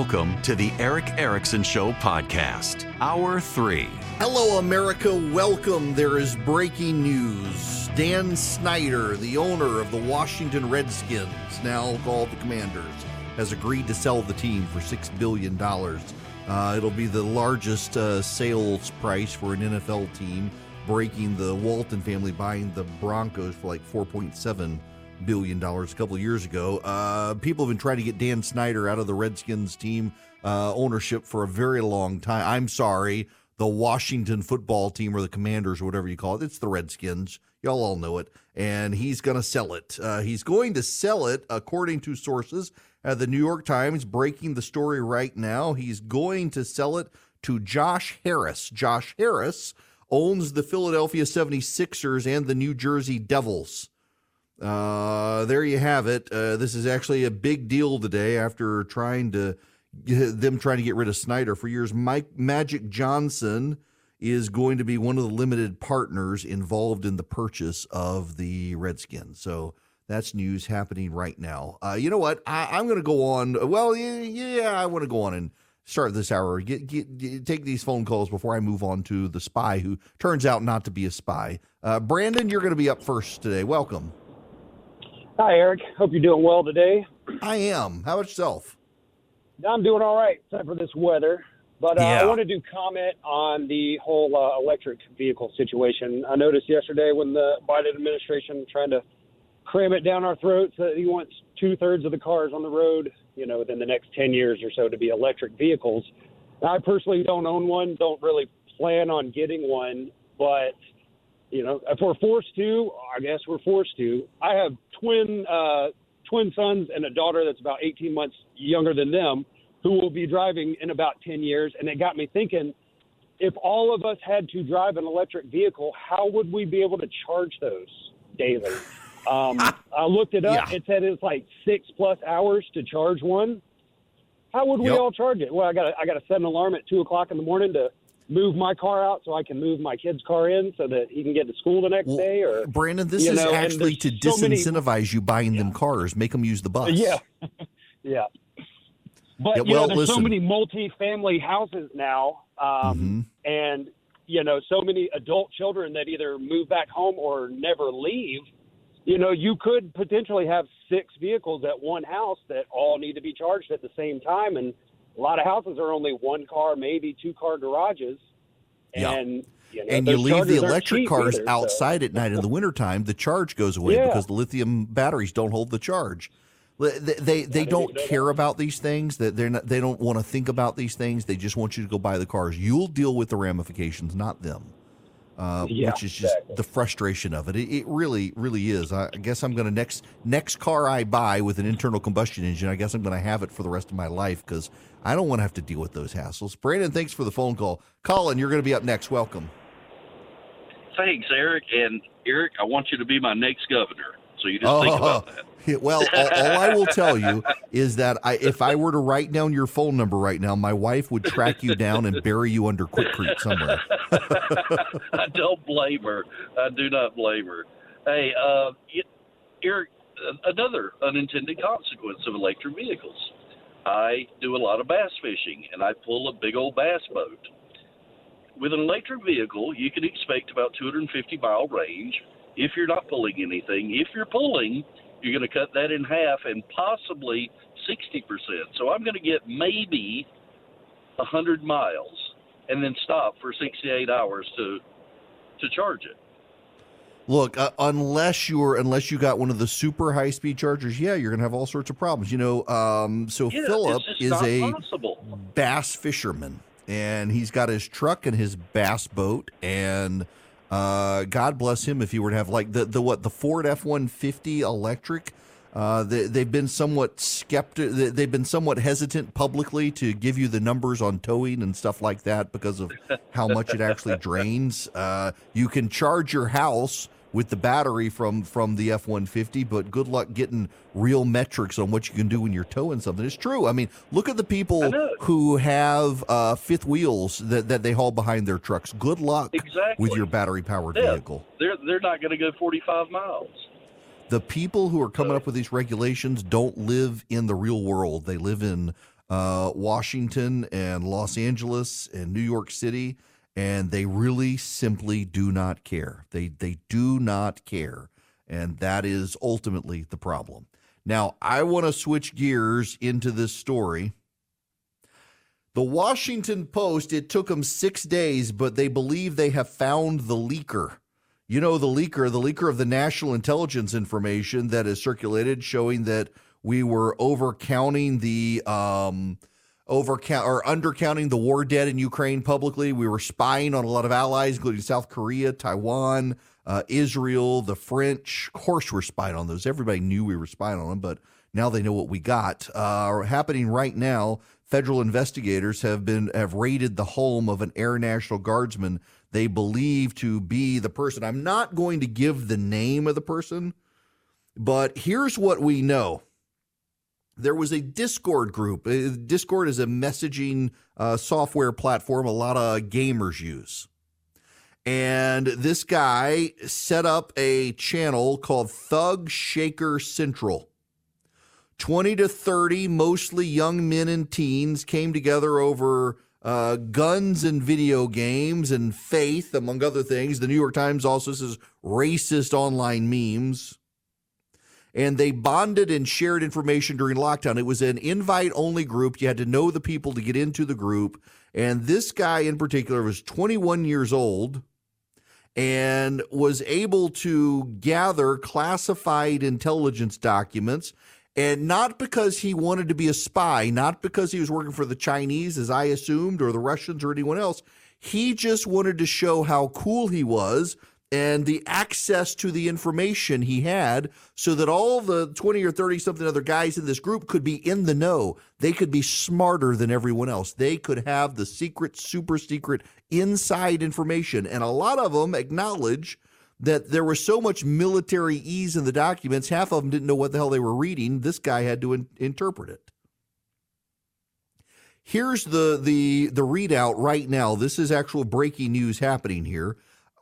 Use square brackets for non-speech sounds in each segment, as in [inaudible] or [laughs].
Welcome to the Erick Erickson Show podcast, Hour 3. Hello, America. Welcome. There is breaking news. Dan Snyder, the owner of the Washington Redskins, now called the Commanders, has agreed to sell the team for $6 billion. Uh, it'll be the largest uh, sales price for an NFL team, breaking the Walton family buying the Broncos for like 4.7 billion dollars a couple years ago. Uh, people have been trying to get Dan Snyder out of the Redskins team uh, ownership for a very long time. I'm sorry, the Washington football team or the Commanders or whatever you call it. It's the Redskins. Y'all all know it. And he's going to sell it. Uh, he's going to sell it, according to sources at the New York Times, breaking the story right now. He's going to sell it to Josh Harris. Josh Harris owns the Philadelphia 76ers and the New Jersey Devils. Uh, there you have it. Uh, this is actually a big deal today after trying to them trying to get rid of Snyder for years. Mike Magic Johnson is going to be one of the limited partners involved in the purchase of the Redskins. So that's news happening right now. Uh, you know what? I, am going to go on. Well, yeah, yeah I want to go on and start this hour. Get, get, get, take these phone calls before I move on to the spy, who turns out not to be a spy. Uh, Brandon, you're going to be up first today. Welcome. Hi, Erick. Hope you're doing well today. I am. How about yourself? I'm doing all right, except for this weather. But uh, Yeah. I wanted to comment on the whole uh, electric vehicle situation. I noticed yesterday when the Biden administration trying to cram it down our throats that he wants two thirds of the cars on the road, you know, within the next 10 years or so to be electric vehicles. I personally don't own one, don't really plan on getting one, but you know, if we're forced to, I guess we're forced to. I have twin uh, twin sons and a daughter that's about 18 months younger than them, who will be driving in about 10 years, and it got me thinking. If all of us had to drive an electric vehicle, how would we be able to charge those daily? [laughs] Um, I looked it up. Yeah. It said it's like six plus hours to charge one. How would we Yep. all charge it? Well, I got I got to set an alarm at two o'clock in the morning to move my car out so I can move my kid's car in so that he can get to school the next Well, day. Or Brandon, this is know, actually to so many- disincentivize you buying them cars, make them use the bus. yeah, [laughs] yeah. But Yeah, you well, know, there's so many multi-family houses now, um, and you know, so many adult children that either move back home or never leave. You know, you could potentially have six vehicles at one house that all need to be charged at the same time, and a lot of houses are only one car, maybe two car garages. Yeah. And you, know, and you leave the electric cars either, so- outside at night in the [laughs] wintertime, the charge goes away Yeah. because the lithium batteries don't hold the charge. They they, they, they don't care about these things. That they're not. They don't want to think about these things. They just want you to go buy the cars. You'll deal with the ramifications, not them. Uh, Yeah, which is just the frustration of it. It, it really, really is. I, I guess I'm going to next next car I buy with an internal combustion engine. I guess I'm going to have it for the rest of my life because I don't want to have to deal with those hassles. Brandon, thanks for the phone call. Colin, you're going to be up next. Welcome. Thanks, Erick. And Erick, I want you to be my next governor. So you just think about that. Well, all, all I will tell you is that I, if I were to write down your phone number right now, my wife would track you down and bury you under Quick Creek somewhere. [laughs] I don't blame her. I do not blame her. Hey, uh, Erick, uh, another unintended consequence of electric vehicles. I do a lot of bass fishing, and I pull a big old bass boat. With an electric vehicle, you can expect about 250 mile range. If you're not pulling anything, if you're pulling, you're going to cut that in half and possibly 60%. So I'm going to get maybe 100 miles and then stop for 68 hours to to charge it. Look, uh, unless you're unless you got one of the super high speed chargers, yeah, you're gonna have all sorts of problems. You know, um, so Yeah, Philip is a possible. bass fisherman, and he's got his truck and his bass boat, and uh, God bless him if he were to have like the the what the Ford F one fifty electric. Uh, they, they've been somewhat skeptic. they- They've been somewhat hesitant publicly to give you the numbers on towing and stuff like that because of how much it actually [laughs] drains. Uh, you can charge your house with the battery from from the F one fifty, but good luck getting real metrics on what you can do when you're towing something. It's true. I mean, look at the people who have uh, fifth wheels that, that they haul behind their trucks. Good luck Exactly. with your battery powered Yeah, vehicle. They're they're not going to go 45 miles. The people who are coming up with these regulations don't live in the real world. They live in uh, Washington and Los Angeles and New York City, and they really simply do not care. They they do not care, and that is ultimately the problem. Now, I want to switch gears into this story. The Washington Post, it took them six days, but they believe they have found the leaker. You know, the leaker, the leaker of the national intelligence information that is circulated showing that we were overcounting the um, overcount or undercounting the war dead in Ukraine publicly. We were spying on a lot of allies, including South Korea, Taiwan, uh, Israel, the French. Of course, we're spying on those. Everybody knew we were spying on them, but now they know what we got. Uh, happening right now, federal investigators have been have raided the home of an Air National Guardsman they believe to be the person. I'm not going to give the name of the person, but here's what we know there was a Discord group. Uh, Discord is a messaging uh, software platform a lot of gamers use. And this guy set up a channel called Thug Shaker Central. 20 to 30, mostly young men and teens, came together over uh, guns and video games and faith, among other things. The New York Times also says racist online memes and they bonded and shared information during lockdown. It was an invite only group. You had to know the people to get into the group. And this guy in particular was 21 years old and was able to gather classified intelligence documents. And not because he wanted to be a spy, not because he was working for the Chinese, as I assumed, or the Russians or anyone else. He just wanted to show how cool he was and the access to the information he had so that all the 20 or 30 something other guys in this group could be in the know. They could be smarter than everyone else. They could have the secret, super secret, inside information. And a lot of them acknowledge that there was so much military ease in the documents, half of them didn't know what the hell they were reading. This guy had to in- interpret it. Here's the the the readout right now. This is actual breaking news happening here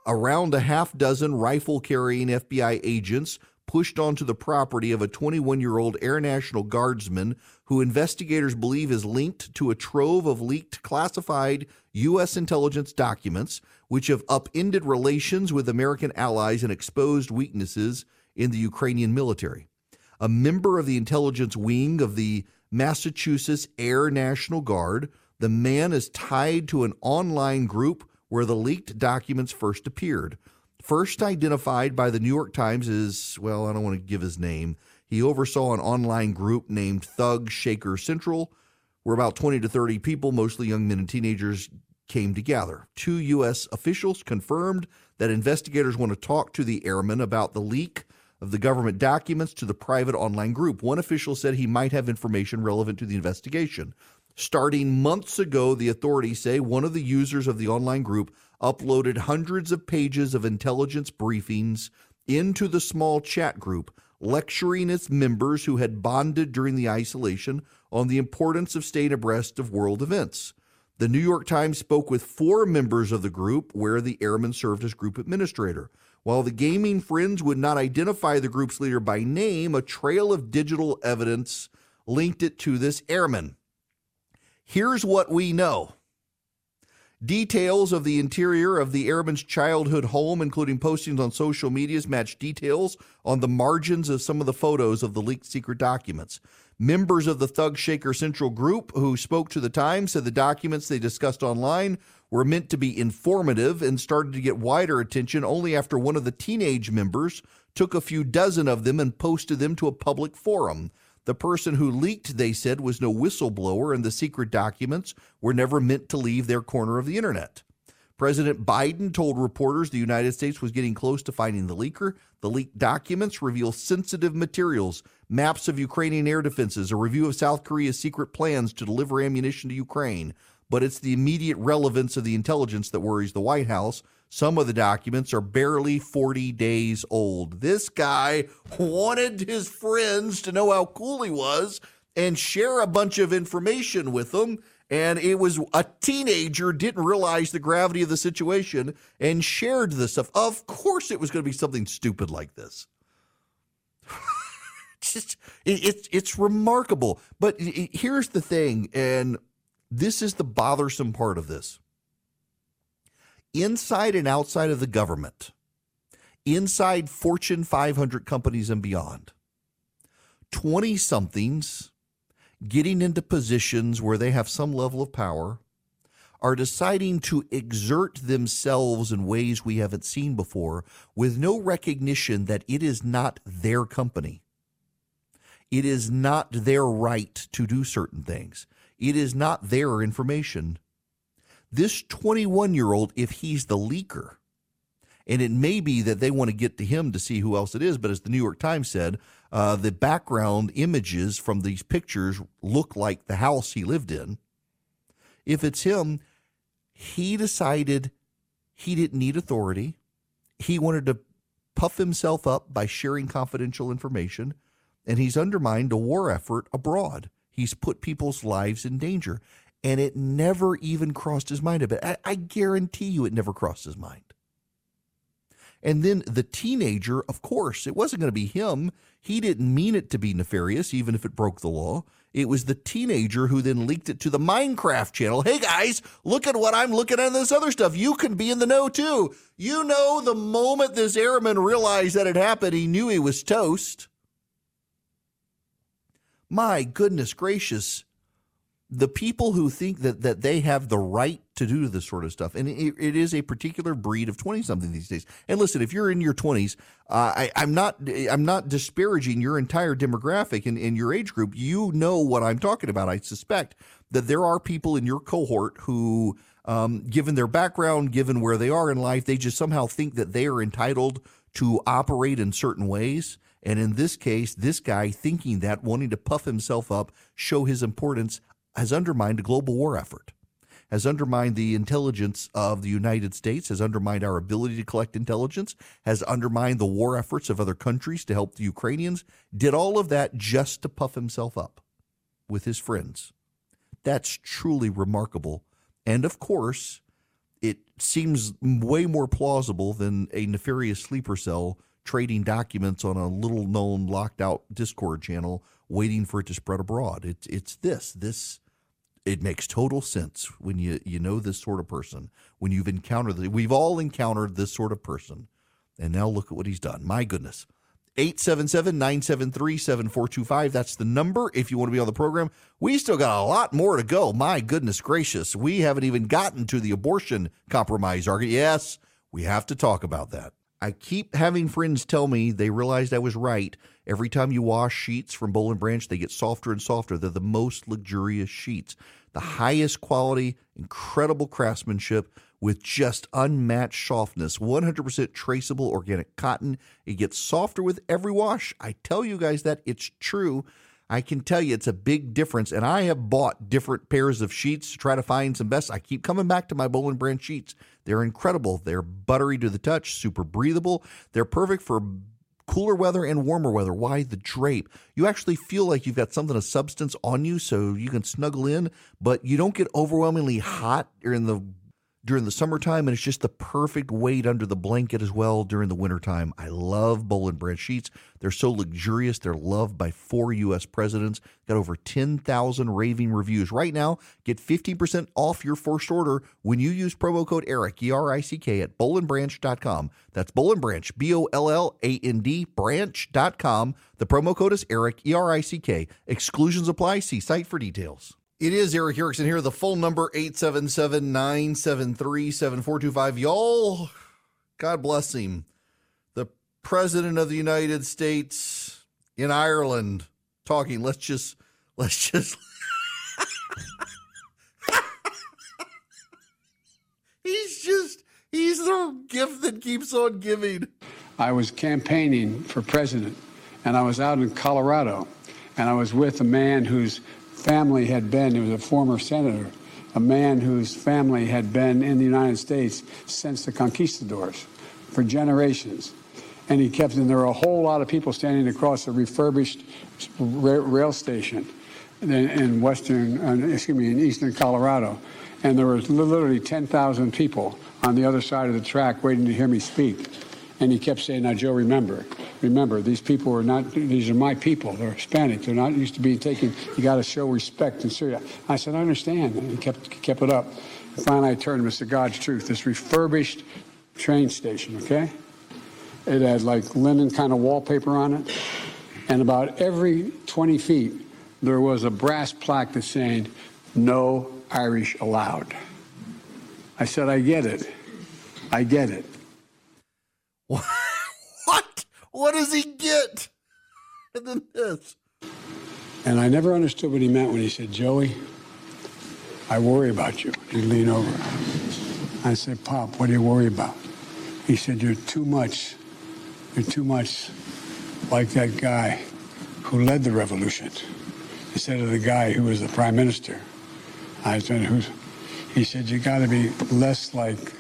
around a half dozen rifle carrying FBI agents pushed onto the property of a 21 year old Air National Guardsman who investigators believe is linked to a trove of leaked classified U.S. intelligence documents, which have upended relations with American allies and exposed weaknesses in the Ukrainian military. A member of the intelligence wing of the Massachusetts Air National Guard, the man is tied to an online group where the leaked documents first appeared. First identified by the New York Times is, well, I don't want to give his name. He oversaw an online group named Thug Shaker Central, where about 20 to 30 people, mostly young men and teenagers, came together. Two U.S. officials confirmed that investigators want to talk to the airmen about the leak of the government documents to the private online group. One official said he might have information relevant to the investigation. Starting months ago, the authorities say one of the users of the online group uploaded hundreds of pages of intelligence briefings into the small chat group, lecturing its members who had bonded during the isolation on the importance of staying abreast of world events. The New York Times spoke with four members of the group, where the airman served as group administrator. While the gaming friends would not identify the group's leader by name, a trail of digital evidence linked it to this airman. Here's what we know. Details of the interior of the airman's childhood home, including postings on social medias, match details on the margins of some of the photos of the leaked secret documents. Members of the Thug Shaker Central group who spoke to the Times said the documents they discussed online were meant to be informative and started to get wider attention only after one of the teenage members took a few dozen of them and posted them to a public forum. The person who leaked, they said, was no whistleblower, and the secret documents were never meant to leave their corner of the internet. President Biden told reporters the United States was getting close to finding the leaker. The leaked documents reveal sensitive materials, maps of Ukrainian air defenses, a review of South Korea's secret plans to deliver ammunition to Ukraine. But it's the immediate relevance of the intelligence that worries the White House, some of the documents are barely 40 days old. This guy wanted his friends to know how cool he was and share a bunch of information with them. And it was a teenager didn't realize the gravity of the situation and shared this stuff. Of course, it was going to be something stupid like this. [laughs] just it, it's it's remarkable. But here's the thing, and this is the bothersome part of this. Inside and outside of the government, inside Fortune 500 companies and beyond, 20 somethings getting into positions where they have some level of power are deciding to exert themselves in ways we haven't seen before with no recognition that it is not their company. It is not their right to do certain things. It is not their information. This 21 year old, if he's the leaker, and it may be that they want to get to him to see who else it is, but as the New York Times said, uh, the background images from these pictures look like the house he lived in. If it's him, he decided he didn't need authority. He wanted to puff himself up by sharing confidential information, and he's undermined a war effort abroad. He's put people's lives in danger, and it never even crossed his mind. But I, I guarantee you, it never crossed his mind. And then the teenager, of course, it wasn't going to be him. He didn't mean it to be nefarious, even if it broke the law. It was the teenager who then leaked it to the Minecraft channel. Hey guys, look at what I'm looking at this other stuff. You can be in the know too. You know, the moment this airman realized that it happened, he knew he was toast. My goodness gracious the people who think that that they have the right to do this sort of stuff, and it, it is a particular breed of twenty something these days. And listen, if you're in your twenties, uh, I, am not I'm not disparaging your entire demographic and your age group. You know what I'm talking about. I suspect that there are people in your cohort who, um, given their background, given where they are in life, they just somehow think that they are entitled to operate in certain ways. And in this case, this guy thinking that, wanting to puff himself up, show his importance, has undermined a global war effort, has undermined the intelligence of the United States, has undermined our ability to collect intelligence, has undermined the war efforts of other countries to help the Ukrainians, did all of that just to puff himself up with his friends. That's truly remarkable. And of course, it seems way more plausible than a nefarious sleeper cell trading documents on a little known locked out Discord channel waiting for it to spread abroad. It's it's this. This it makes total sense when you you know this sort of person when you've encountered the, we've all encountered this sort of person. And now look at what he's done. My goodness. 877-973-7425 that's the number if you want to be on the program. We still got a lot more to go. My goodness gracious. We haven't even gotten to the abortion compromise argument. Yes we have to talk about that I keep having friends tell me they realized I was right. Every time you wash sheets from Boll and Branch, they get softer and softer. They're the most luxurious sheets the highest quality, incredible craftsmanship with just unmatched softness. 100% traceable organic cotton. It gets softer with every wash. I tell you guys that it's true. I can tell you it's a big difference. And I have bought different pairs of sheets to try to find some best. I keep coming back to my Boll and Branch sheets. They're incredible. They're buttery to the touch, super breathable. They're perfect for cooler weather and warmer weather. Why the drape? You actually feel like you've got something of substance on you so you can snuggle in, but you don't get overwhelmingly hot or in the during the summertime, and it's just the perfect weight under the blanket as well during the wintertime. I love and Branch sheets. They're so luxurious. They're loved by four U.S. presidents. Got over 10,000 raving reviews. Right now, get 15% off your first order when you use promo code ERIC, E-R-I-C-K, at bollandbranch.com. That's Boll and Branch, B-O-L-L-A-N-D, branch.com. The promo code is ERIC, E-R-I-C-K. Exclusions apply. See site for details. It is Erick Erickson here. The phone number 877-973-7425. Y'all, God bless him. The President of the United States in Ireland talking. Let's just let's just [laughs] He's just he's the gift that keeps on giving. I was campaigning for president and I was out in Colorado and I was with a man who's family had been, he was a former senator, a man whose family had been in the United States since the conquistadors for generations. And he kept, and there were a whole lot of people standing across a refurbished rail station in, western, uh, excuse me, in eastern Colorado. And there was literally 10,000 people on the other side of the track waiting to hear me speak. And he kept saying, now, Joe, remember, Remember, these people are not, these are my people. They're Hispanic. They're not used to being taken. You got to show respect and serious. I said, I understand. And he kept, kept it up. And finally, I turned said, God's truth, this refurbished train station, okay? It had like linen kind of wallpaper on it. And about every 20 feet, there was a brass plaque that's saying, no Irish allowed. I said, I get it. I get it. What? What does he get? And then this. And I never understood what he meant when he said, Joey, I worry about you. He'd lean over. I said, Pop, what do you worry about? He said, You're too much. You're too much like that guy who led the revolution instead of the guy who was the prime minister. I said, Who's? He said, You got to be less like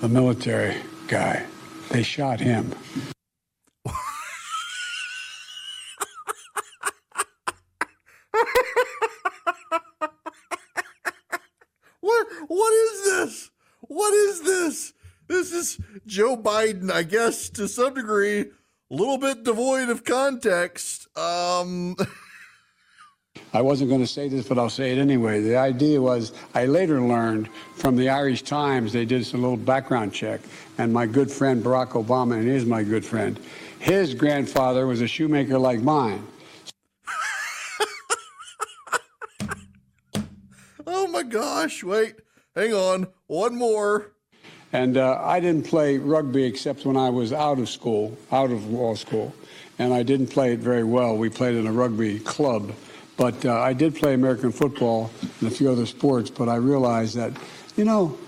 the military guy. They shot him. what what is this? What is this? This is Joe Biden, I guess, to some degree, a little bit devoid of context. Um [laughs] I wasn't going to say this, but I'll say it anyway. The idea was I later learned from the Irish Times, they did a little background check, and my good friend Barack Obama, and he is my good friend, his grandfather was a shoemaker like mine. [laughs] oh my gosh, wait, hang on, one more. And uh, I didn't play rugby except when I was out of school, out of law school, and I didn't play it very well. We played in a rugby club but uh, I did play American football and a few other sports, but I realized that, you know,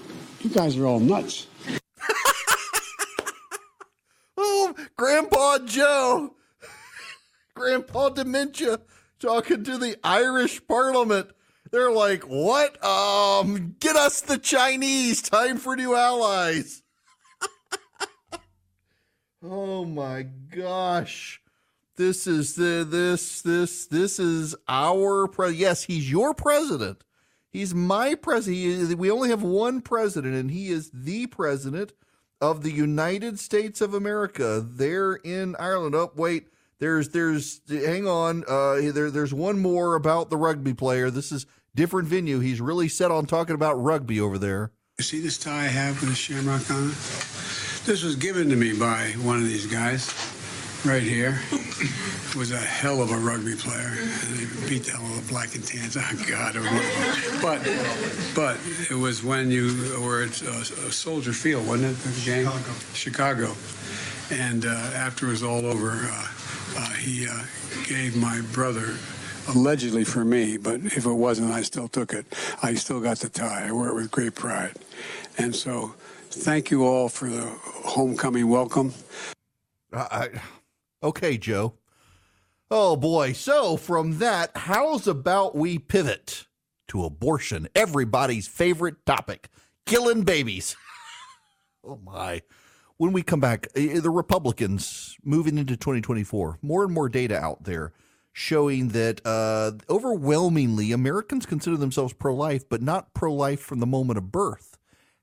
you guys are all nuts. [laughs] oh, Grandpa Joe, [laughs] Grandpa Dementia talking to the Irish Parliament. They're like, what? Um, get us the Chinese. Time for new allies. [laughs] oh my gosh. This is the this this this is our pre. Yes, he's your president. He's my president. We only have one president, and he is the president of the United States of America. There in Ireland. Oh, wait. There's there's hang on. Uh, there there's one more about the rugby player. This is different venue. He's really set on talking about rugby over there. You see this tie I have with a shamrock on it? This was given to me by one of these guys right here [coughs] was a hell of a rugby player. They beat the hell out of the black and tans. Oh God! But but it was when you were at uh, Soldier Field, wasn't it? The game? Chicago. Chicago. And uh, after it was all over, uh, uh, he uh, gave my brother allegedly for me, but if it wasn't, I still took it. I still got the tie. I wore it with great pride. And so, thank you all for the homecoming welcome. I, Okay, Joe. Oh boy. So from that, how's about we pivot to abortion, everybody's favorite topic, killing babies. [laughs] oh my. When we come back, eh, eh, the Republicans moving into 2024, more and more data out there showing that uh, overwhelmingly Americans consider themselves pro life, but not pro life from the moment of birth.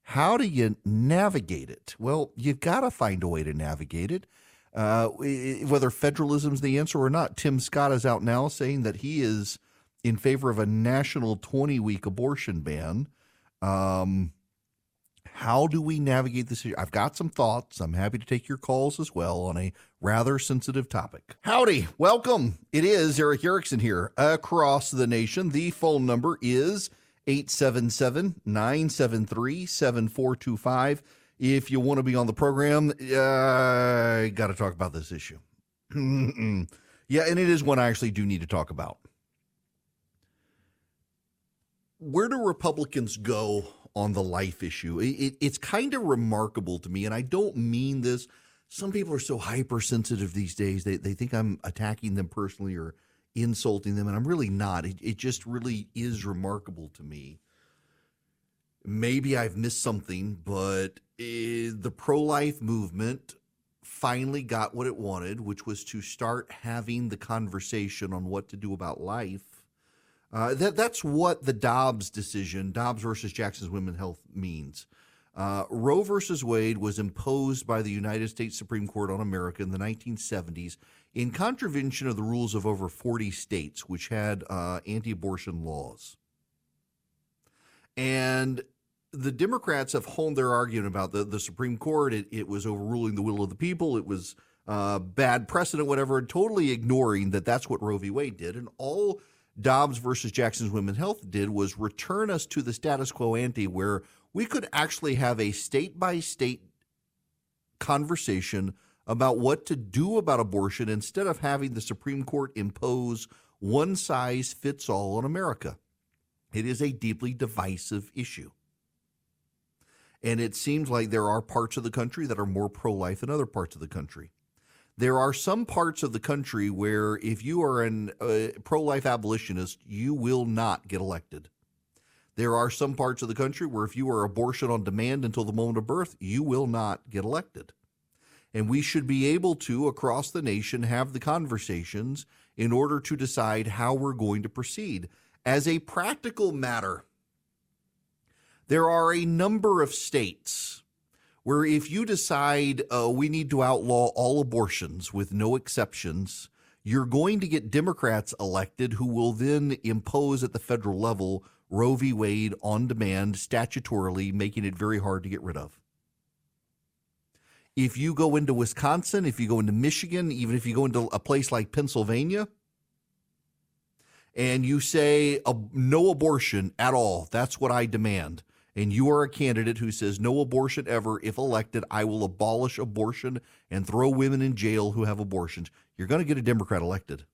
How do you navigate it? Well, you've got to find a way to navigate it uh, whether federalism is the answer or not. Tim Scott is out now saying that he is in favor of a national 20 week abortion ban. Um, how do we navigate this issue? I've got some thoughts. I'm happy to take your calls as well on a rather sensitive topic. Howdy, welcome. It is Erick Erickson here across the nation. The phone number is 877 973 7425 if you want to be on the program, uh, got to talk about this issue. [clears throat] yeah, and it is one I actually do need to talk about. Where do Republicans go on the life issue? It, it, it's kind of remarkable to me, and I don't mean this. Some people are so hypersensitive these days. They, they think I'm attacking them personally or insulting them, and I'm really not. It, it just really is remarkable to me maybe I've missed something, but the pro life movement finally got what it wanted, which was to start having the conversation on what to do about life. Uh, that that's what the Dobbs decision, Dobbs versus Jackson's Women's Health, means. Uh, Roe versus Wade was imposed by the United States Supreme Court on America in the 1970s in contravention of the rules of over 40 states, which had uh, anti abortion laws. And the Democrats have honed their argument about the, the Supreme Court. It, it was overruling the will of the people. It was uh, bad precedent, whatever, and totally ignoring that that's what Roe v. Wade did. And all Dobbs versus Jackson's Women's Health did was return us to the status quo ante where we could actually have a state by state conversation about what to do about abortion instead of having the Supreme Court impose one size fits all on America. It is a deeply divisive issue. And it seems like there are parts of the country that are more pro life than other parts of the country. There are some parts of the country where if you are a uh, pro life abolitionist, you will not get elected. There are some parts of the country where if you are abortion on demand until the moment of birth, you will not get elected. And we should be able to, across the nation, have the conversations in order to decide how we're going to proceed. As a practical matter, there are a number of states where if you decide uh, we need to outlaw all abortions with no exceptions, you're going to get Democrats elected who will then impose at the federal level Roe v. Wade on demand statutorily, making it very hard to get rid of. If you go into Wisconsin, if you go into Michigan, even if you go into a place like Pennsylvania, and you say no abortion at all, that's what I demand and you are a candidate who says no abortion ever, if elected, I will abolish abortion and throw women in jail who have abortions, you're going to get a Democrat elected.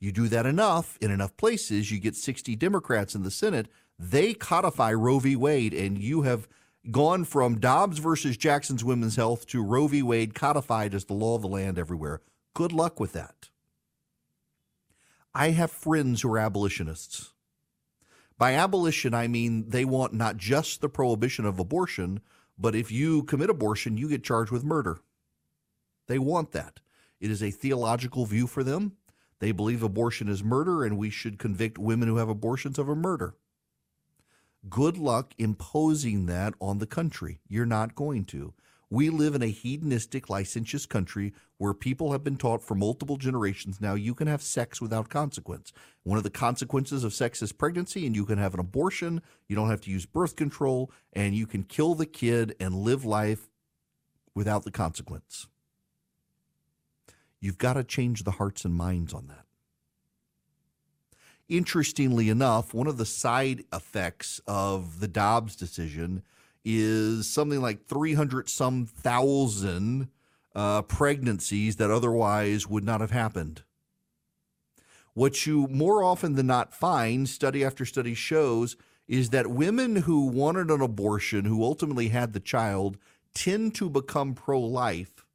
You do that enough in enough places, you get 60 Democrats in the Senate, they codify Roe v. Wade, and you have gone from Dobbs versus Jackson's Women's Health to Roe v. Wade codified as the law of the land everywhere. Good luck with that. I have friends who are abolitionists. By abolition, I mean they want not just the prohibition of abortion, but if you commit abortion, you get charged with murder. They want that. It is a theological view for them. They believe abortion is murder and we should convict women who have abortions of a murder. Good luck imposing that on the country. You're not going to. We live in a hedonistic, licentious country where people have been taught for multiple generations now you can have sex without consequence. One of the consequences of sex is pregnancy, and you can have an abortion. You don't have to use birth control, and you can kill the kid and live life without the consequence. You've got to change the hearts and minds on that. Interestingly enough, one of the side effects of the Dobbs decision is something like 300 some thousand uh, pregnancies that otherwise would not have happened. What you more often than not find, study after study shows, is that women who wanted an abortion, who ultimately had the child, tend to become pro life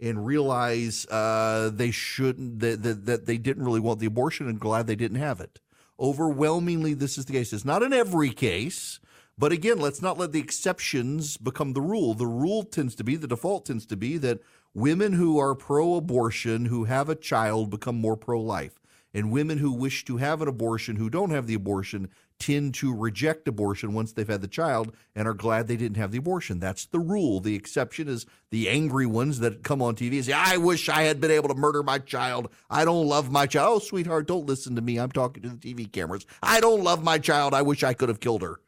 and realize uh, they shouldn't, that, that, that they didn't really want the abortion and glad they didn't have it. Overwhelmingly, this is the case. It's not in every case. But again, let's not let the exceptions become the rule. The rule tends to be, the default tends to be that women who are pro abortion, who have a child, become more pro life. And women who wish to have an abortion, who don't have the abortion, tend to reject abortion once they've had the child and are glad they didn't have the abortion. That's the rule. The exception is the angry ones that come on TV and say, I wish I had been able to murder my child. I don't love my child. Oh, sweetheart, don't listen to me. I'm talking to the TV cameras. I don't love my child. I wish I could have killed her.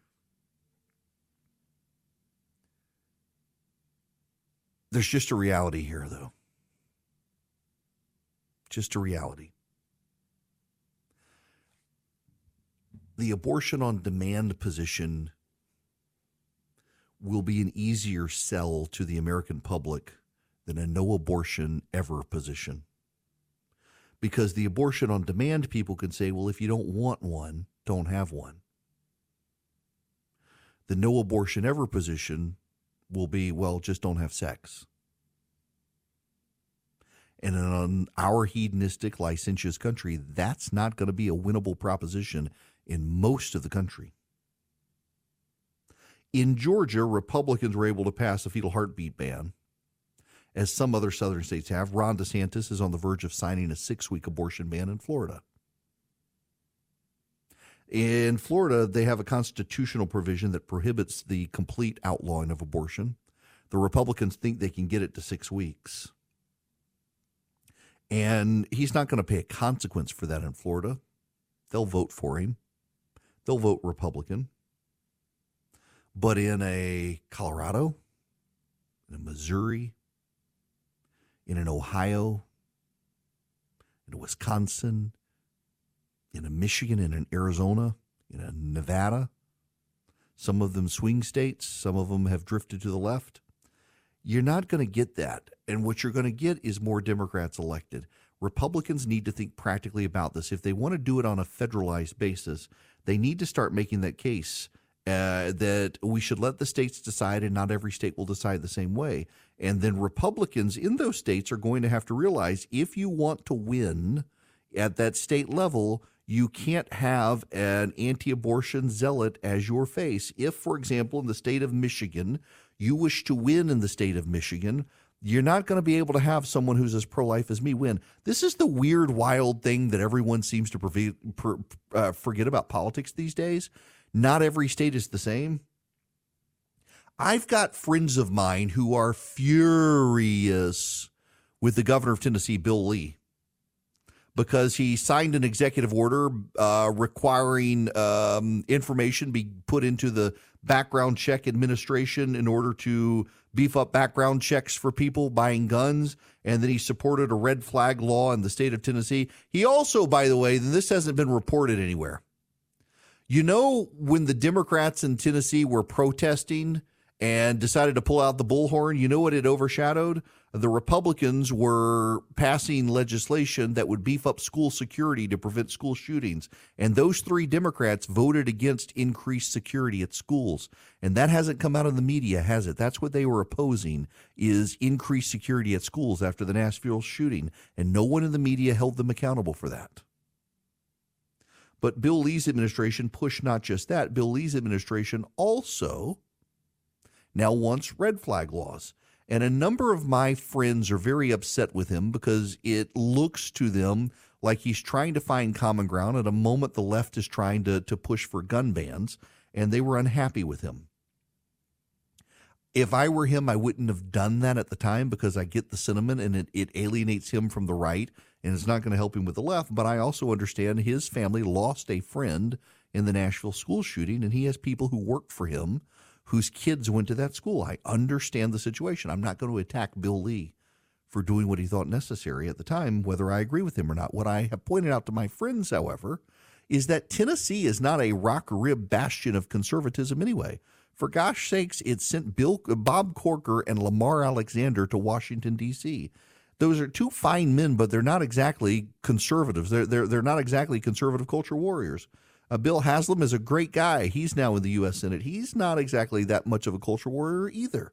There's just a reality here, though. Just a reality. The abortion on demand position will be an easier sell to the American public than a no abortion ever position. Because the abortion on demand people can say, well, if you don't want one, don't have one. The no abortion ever position will be, well, just don't have sex. And in our hedonistic, licentious country, that's not going to be a winnable proposition in most of the country. In Georgia, Republicans were able to pass a fetal heartbeat ban, as some other southern states have. Ron DeSantis is on the verge of signing a six week abortion ban in Florida. In Florida, they have a constitutional provision that prohibits the complete outlawing of abortion. The Republicans think they can get it to six weeks. And he's not going to pay a consequence for that in Florida. They'll vote for him, they'll vote Republican. But in a Colorado, in a Missouri, in an Ohio, in a Wisconsin, in a Michigan, in an Arizona, in a Nevada, some of them swing states, some of them have drifted to the left. You're not going to get that. And what you're going to get is more Democrats elected. Republicans need to think practically about this. If they want to do it on a federalized basis, they need to start making that case uh, that we should let the states decide and not every state will decide the same way. And then Republicans in those states are going to have to realize if you want to win at that state level, you can't have an anti abortion zealot as your face. If, for example, in the state of Michigan, you wish to win in the state of Michigan, you're not going to be able to have someone who's as pro life as me win. This is the weird, wild thing that everyone seems to per, uh, forget about politics these days. Not every state is the same. I've got friends of mine who are furious with the governor of Tennessee, Bill Lee, because he signed an executive order uh, requiring um, information be put into the background check administration in order to beef up background checks for people buying guns. And then he supported a red flag law in the state of Tennessee. He also, by the way, this hasn't been reported anywhere. You know, when the Democrats in Tennessee were protesting and decided to pull out the bullhorn, you know what it overshadowed? The Republicans were passing legislation that would beef up school security to prevent school shootings. And those three Democrats voted against increased security at schools. And that hasn't come out of the media, has it? That's what they were opposing is increased security at schools after the Nashville shooting. And no one in the media held them accountable for that. But Bill Lee's administration pushed not just that, Bill Lee's administration also now wants red flag laws. And a number of my friends are very upset with him because it looks to them like he's trying to find common ground at a moment the left is trying to, to push for gun bans, and they were unhappy with him. If I were him, I wouldn't have done that at the time because I get the sentiment and it, it alienates him from the right and it's not going to help him with the left. But I also understand his family lost a friend in the Nashville school shooting, and he has people who worked for him whose kids went to that school. I understand the situation. I'm not going to attack Bill Lee for doing what he thought necessary at the time, whether I agree with him or not. What I have pointed out to my friends, however, is that Tennessee is not a rock rib bastion of conservatism anyway. For gosh sakes, it sent Bill Bob Corker and Lamar Alexander to Washington D.C. Those are two fine men, but they're not exactly conservatives. They're they're they're not exactly conservative culture warriors. Uh, Bill Haslam is a great guy. He's now in the U.S. Senate. He's not exactly that much of a culture warrior either.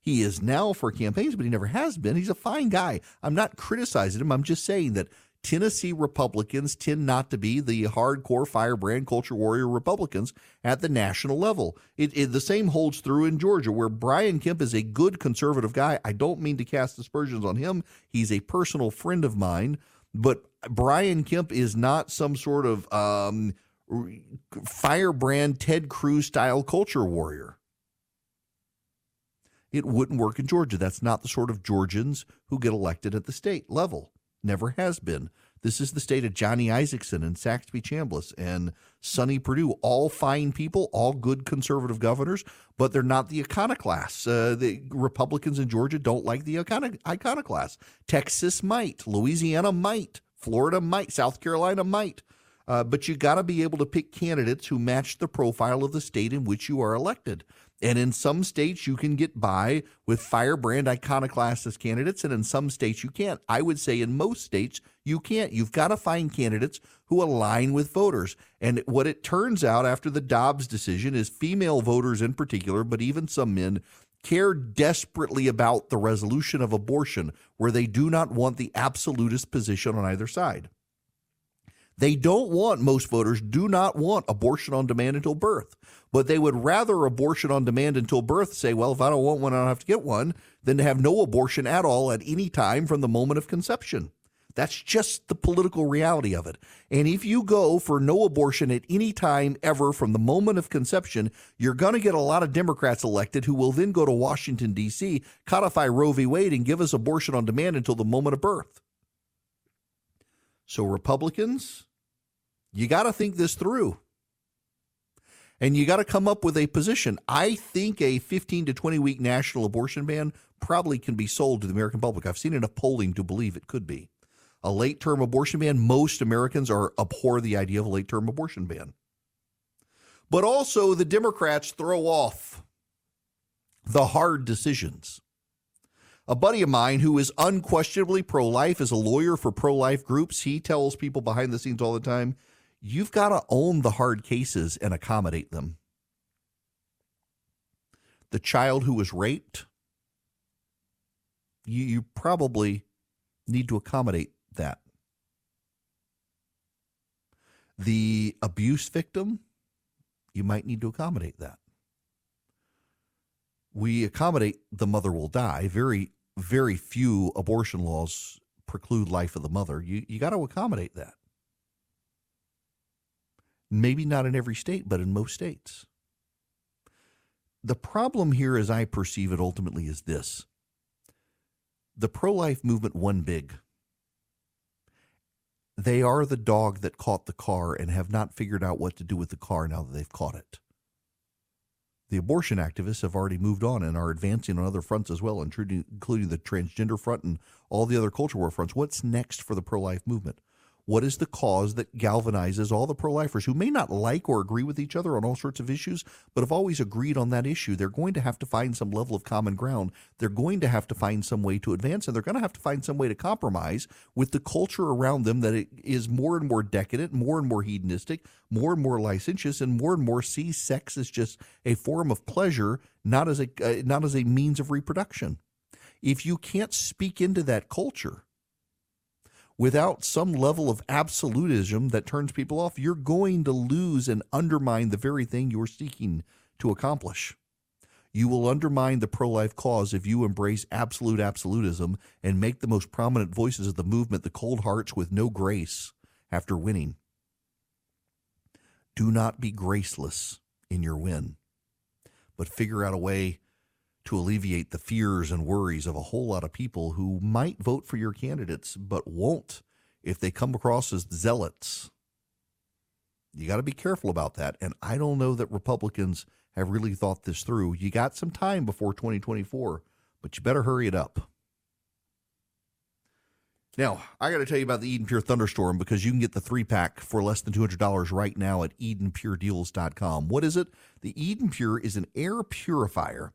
He is now for campaigns, but he never has been. He's a fine guy. I'm not criticizing him. I'm just saying that Tennessee Republicans tend not to be the hardcore firebrand culture warrior Republicans at the national level. It, it, the same holds true in Georgia, where Brian Kemp is a good conservative guy. I don't mean to cast aspersions on him. He's a personal friend of mine, but Brian Kemp is not some sort of um, firebrand Ted Cruz style culture warrior. It wouldn't work in Georgia. That's not the sort of Georgians who get elected at the state level. Never has been. This is the state of Johnny Isakson and Saxby Chambliss and Sonny Perdue, all fine people, all good conservative governors, but they're not the iconoclasts. Uh, the Republicans in Georgia don't like the iconoclasts. Texas might, Louisiana might, Florida might, South Carolina might. Uh, but you got to be able to pick candidates who match the profile of the state in which you are elected. And in some states, you can get by with firebrand iconoclast as candidates, and in some states, you can't. I would say in most states, you can't. You've got to find candidates who align with voters. And what it turns out after the Dobbs decision is female voters in particular, but even some men, care desperately about the resolution of abortion, where they do not want the absolutist position on either side. They don't want, most voters do not want abortion on demand until birth, but they would rather abortion on demand until birth say, well, if I don't want one, I don't have to get one, than to have no abortion at all at any time from the moment of conception. That's just the political reality of it. And if you go for no abortion at any time ever from the moment of conception, you're going to get a lot of Democrats elected who will then go to Washington, D.C., codify Roe v. Wade, and give us abortion on demand until the moment of birth. So, Republicans, you got to think this through. And you got to come up with a position. I think a 15 to 20 week national abortion ban probably can be sold to the American public. I've seen enough polling to believe it could be. A late term abortion ban, most Americans are abhor the idea of a late term abortion ban. But also the Democrats throw off the hard decisions. A buddy of mine who is unquestionably pro life is a lawyer for pro life groups. He tells people behind the scenes all the time you've got to own the hard cases and accommodate them. The child who was raped, you, you probably need to accommodate that. The abuse victim, you might need to accommodate that. We accommodate the mother will die. Very, very few abortion laws preclude life of the mother. You, you got to accommodate that. Maybe not in every state, but in most states. The problem here, as I perceive it ultimately, is this the pro life movement won big. They are the dog that caught the car and have not figured out what to do with the car now that they've caught it. The abortion activists have already moved on and are advancing on other fronts as well, including, the transgender front and all the other culture war fronts. What's next for the pro life movement? What is the cause that galvanizes all the pro lifers who may not like or agree with each other on all sorts of issues, but have always agreed on that issue? They're going to have to find some level of common ground. They're going to have to find some way to advance, and they're going to have to find some way to compromise with the culture around them that is more and more decadent, more and more hedonistic, more and more licentious, and more and more sees sex as just a form of pleasure, not as a uh, not as a means of reproduction. If you can't speak into that culture, without some level of absolutism that turns people off, you're going to lose and undermine the very thing you're seeking to accomplish. You will undermine the pro life cause if you embrace absolute absolutism and make the most prominent voices of the movement the cold hearts with no grace after winning. Do not be graceless in your win, but figure out a way to alleviate the fears and worries of a whole lot of people who might vote for your candidates but won't if they come across as zealots. You got to be careful about that. And I don't know that Republicans have really thought this through. You got some time before 2024, but you better hurry it up. Now, I got to tell you about the Eden Pure Thunderstorm because you can get the three pack for less than $200 right now at EdenPureDeals.com. What is it? The Eden Pure is an air purifier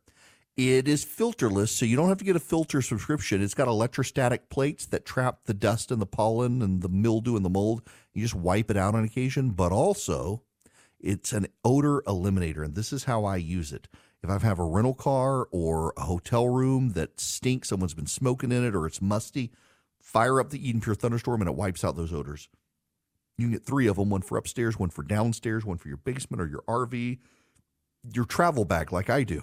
it is filterless, so you don't have to get a filter subscription. It's got electrostatic plates that trap the dust and the pollen and the mildew and the mold. You just wipe it out on occasion, but also it's an odor eliminator. And this is how I use it. If I have a rental car or a hotel room that stinks, someone's been smoking in it or it's musty, fire up the Eden Pure Thunderstorm and it wipes out those odors. You can get three of them one for upstairs, one for downstairs, one for your basement or your RV, your travel bag, like I do.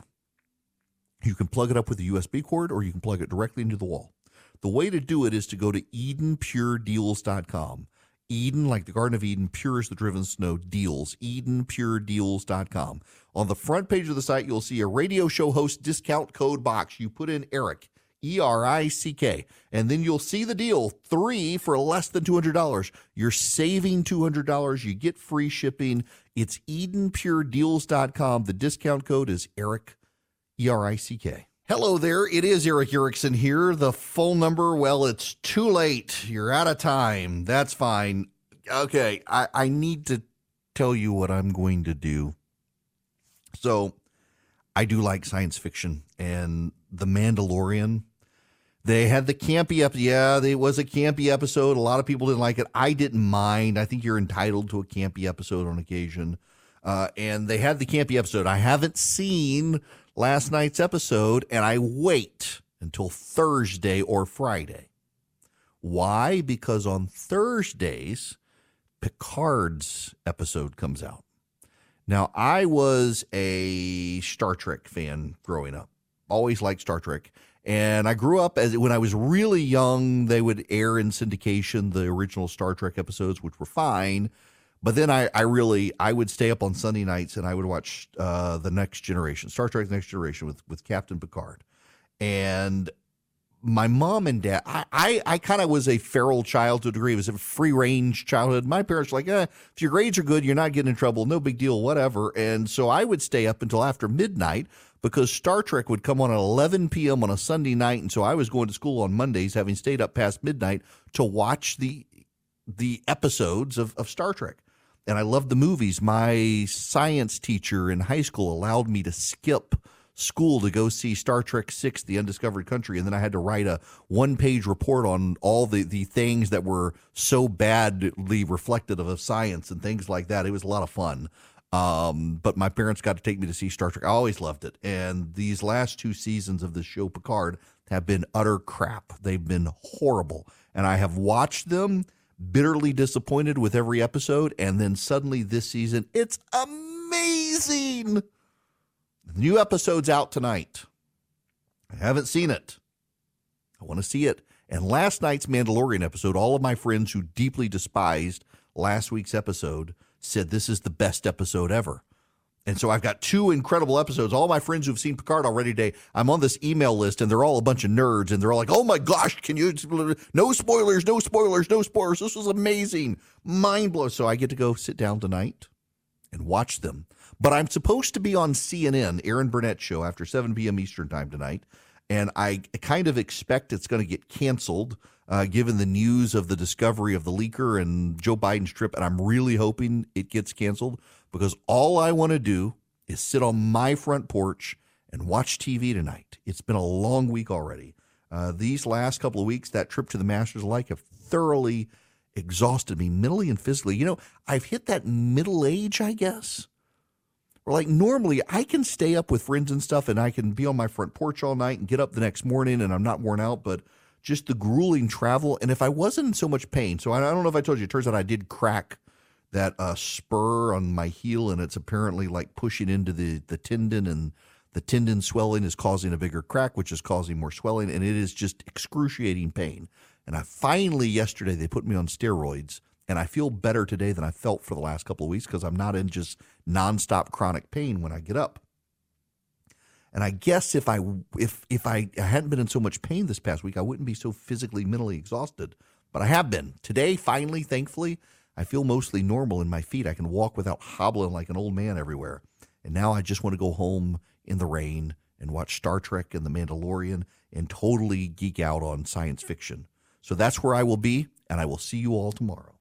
You can plug it up with a USB cord or you can plug it directly into the wall. The way to do it is to go to EdenPureDeals.com. Eden, like the Garden of Eden, pure as the driven snow, deals. EdenPureDeals.com. On the front page of the site, you'll see a radio show host discount code box. You put in Erick, E R I C K, and then you'll see the deal three for less than $200. You're saving $200. You get free shipping. It's EdenPureDeals.com. The discount code is Erick E R I C K. Hello there. It is Erick Erickson here. The phone number, well, it's too late. You're out of time. That's fine. Okay. I, I need to tell you what I'm going to do. So, I do like science fiction and The Mandalorian. They had the campy episode. Yeah, it was a campy episode. A lot of people didn't like it. I didn't mind. I think you're entitled to a campy episode on occasion. Uh, and they had the campy episode. I haven't seen last night's episode and I wait until Thursday or Friday. Why? Because on Thursdays, Picard's episode comes out. Now, I was a Star Trek fan growing up, always liked Star Trek. And I grew up as when I was really young, they would air in syndication the original Star Trek episodes, which were fine. But then I, I really I would stay up on Sunday nights and I would watch uh, the Next Generation, Star Trek: The Next Generation with with Captain Picard, and my mom and dad. I I, I kind of was a feral child to a degree. It was a free range childhood. My parents were like, eh, if your grades are good, you're not getting in trouble. No big deal, whatever. And so I would stay up until after midnight because Star Trek would come on at 11 p.m. on a Sunday night, and so I was going to school on Mondays, having stayed up past midnight to watch the the episodes of, of Star Trek. And I loved the movies. My science teacher in high school allowed me to skip school to go see Star Trek Six: The Undiscovered Country, and then I had to write a one-page report on all the the things that were so badly reflective of science and things like that. It was a lot of fun. Um, but my parents got to take me to see Star Trek. I always loved it. And these last two seasons of the show, Picard, have been utter crap. They've been horrible. And I have watched them bitterly disappointed with every episode. And then suddenly this season, it's amazing. New episode's out tonight. I haven't seen it. I want to see it. And last night's Mandalorian episode, all of my friends who deeply despised last week's episode said this is the best episode ever. And so I've got two incredible episodes. All my friends who've seen Picard already today, I'm on this email list and they're all a bunch of nerds and they're all like, oh my gosh, can you, no spoilers, no spoilers, no spoilers. This was amazing, mind blowing. So I get to go sit down tonight and watch them. But I'm supposed to be on CNN, Erin Burnett show after 7 p.m. Eastern time tonight. And I kind of expect it's going to get canceled uh, given the news of the discovery of the leaker and Joe Biden's trip. And I'm really hoping it gets canceled because all I want to do is sit on my front porch and watch TV tonight. It's been a long week already. Uh, these last couple of weeks, that trip to the Masters like have thoroughly exhausted me mentally and physically. You know, I've hit that middle age, I guess. Or like normally I can stay up with friends and stuff and I can be on my front porch all night and get up the next morning and I'm not worn out, but just the grueling travel. And if I wasn't in so much pain, so I don't know if I told you, it turns out I did crack that uh, spur on my heel, and it's apparently like pushing into the the tendon, and the tendon swelling is causing a bigger crack, which is causing more swelling, and it is just excruciating pain. And I finally yesterday they put me on steroids, and I feel better today than I felt for the last couple of weeks because I'm not in just nonstop chronic pain when I get up. And I guess if I if if I hadn't been in so much pain this past week, I wouldn't be so physically mentally exhausted. But I have been. Today, finally, thankfully, I feel mostly normal in my feet. I can walk without hobbling like an old man everywhere. And now I just want to go home in the rain and watch Star Trek and The Mandalorian and totally geek out on science fiction. So that's where I will be, and I will see you all tomorrow.